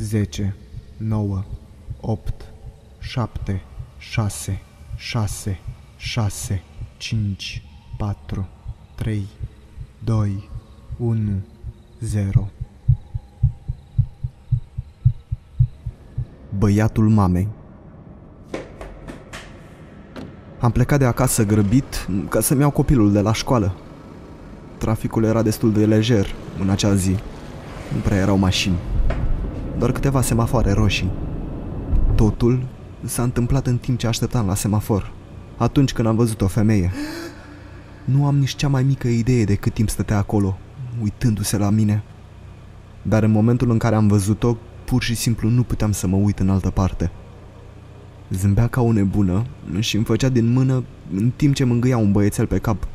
10, 9, 8, 7, 6, 6, 6, 5, 4, 3, 2, 1, 0. Băiatul mamei Am plecat de acasă grăbit ca să-mi iau copilul de la școală. Traficul era destul de lejer în acea zi. Nu prea erau mașini. Doar câteva semafoare roșii. Totul s-a întâmplat în timp ce așteptam la semafor. Atunci când am văzut o femeie. Nu am nici cea mai mică idee de cât timp stătea acolo, uitându-se la mine. Dar în momentul în care am văzut-o, pur și simplu nu puteam să mă uit în altă parte. Zâmbea ca o nebună și îmi făcea din mână în timp ce mângâia un băiețel pe cap.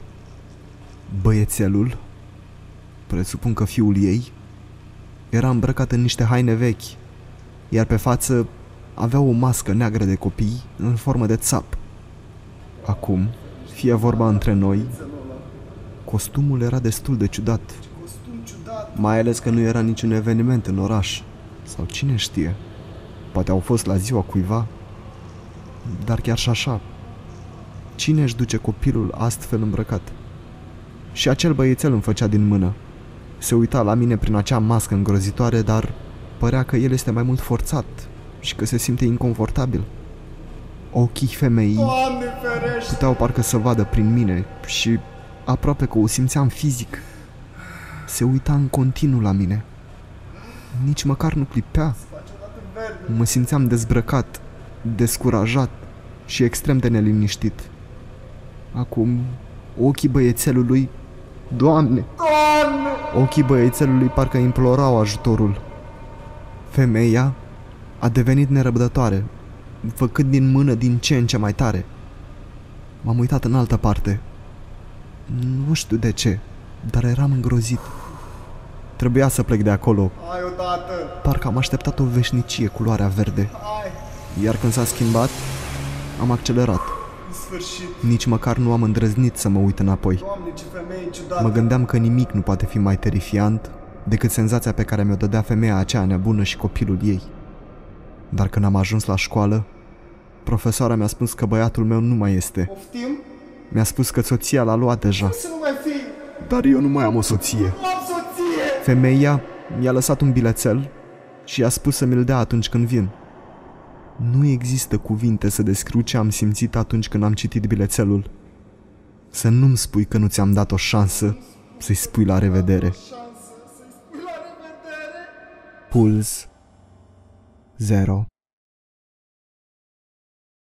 Băiețelul, presupun că fiul ei, era îmbrăcat în niște haine vechi, iar pe față avea o mască neagră de copii în formă de țap. Acum, fie vorba între noi, costumul era destul de ciudat. Mai ales că nu era niciun eveniment în oraș. Sau cine știe? Poate au fost la ziua cuiva? Dar chiar și așa, cine își duce copilul astfel îmbrăcat? Și acel băiețel îmi făcea din mână. Se uita la mine prin acea mască îngrozitoare, dar părea că el este mai mult forțat și că se simte inconfortabil. Ochii femeii Doamne ferește! puteau parcă să vadă prin mine și aproape că o simțeam fizic. Se uita în continuu la mine. Nici măcar nu clipea. Mă simțeam dezbrăcat, descurajat și extrem de neliniștit. Acum, ochii băiețelului... Doamne! Doamne! Ochii băiețelului parcă implorau ajutorul. Femeia a devenit nerăbdătoare, făcând din mână din ce în ce mai tare. M-am uitat în altă parte. Nu știu de ce, dar eram îngrozit. Trebuia să plec de acolo. Hai odată! Parcă am așteptat o veșnicie culoarea verde. Hai! Iar când s-a schimbat, am accelerat. În sfârșit! Nici măcar nu am îndrăznit să mă uit înapoi. Doamne, ce femeie ciudată! Mă gândeam că nimic nu poate fi mai terifiant decât senzația pe care mi-o dădea femeia aceea nebună și copilul ei. Dar când am ajuns la școală, profesoara mi-a spus că băiatul meu nu mai este. Poftim? Mi-a spus că soția l-a luat deja. Să nu mai fii! Dar eu nu mai am o soție. Nu am soție! Femeia mi-a lăsat un bilețel și a spus să mi-l dea atunci când vin. Nu există cuvinte să descriu ce am simțit atunci când am citit bilețelul. Să nu-mi spui că nu ți-am dat o șansă să-i spui la revedere. Șansă să-i spui la revedere! Puls 0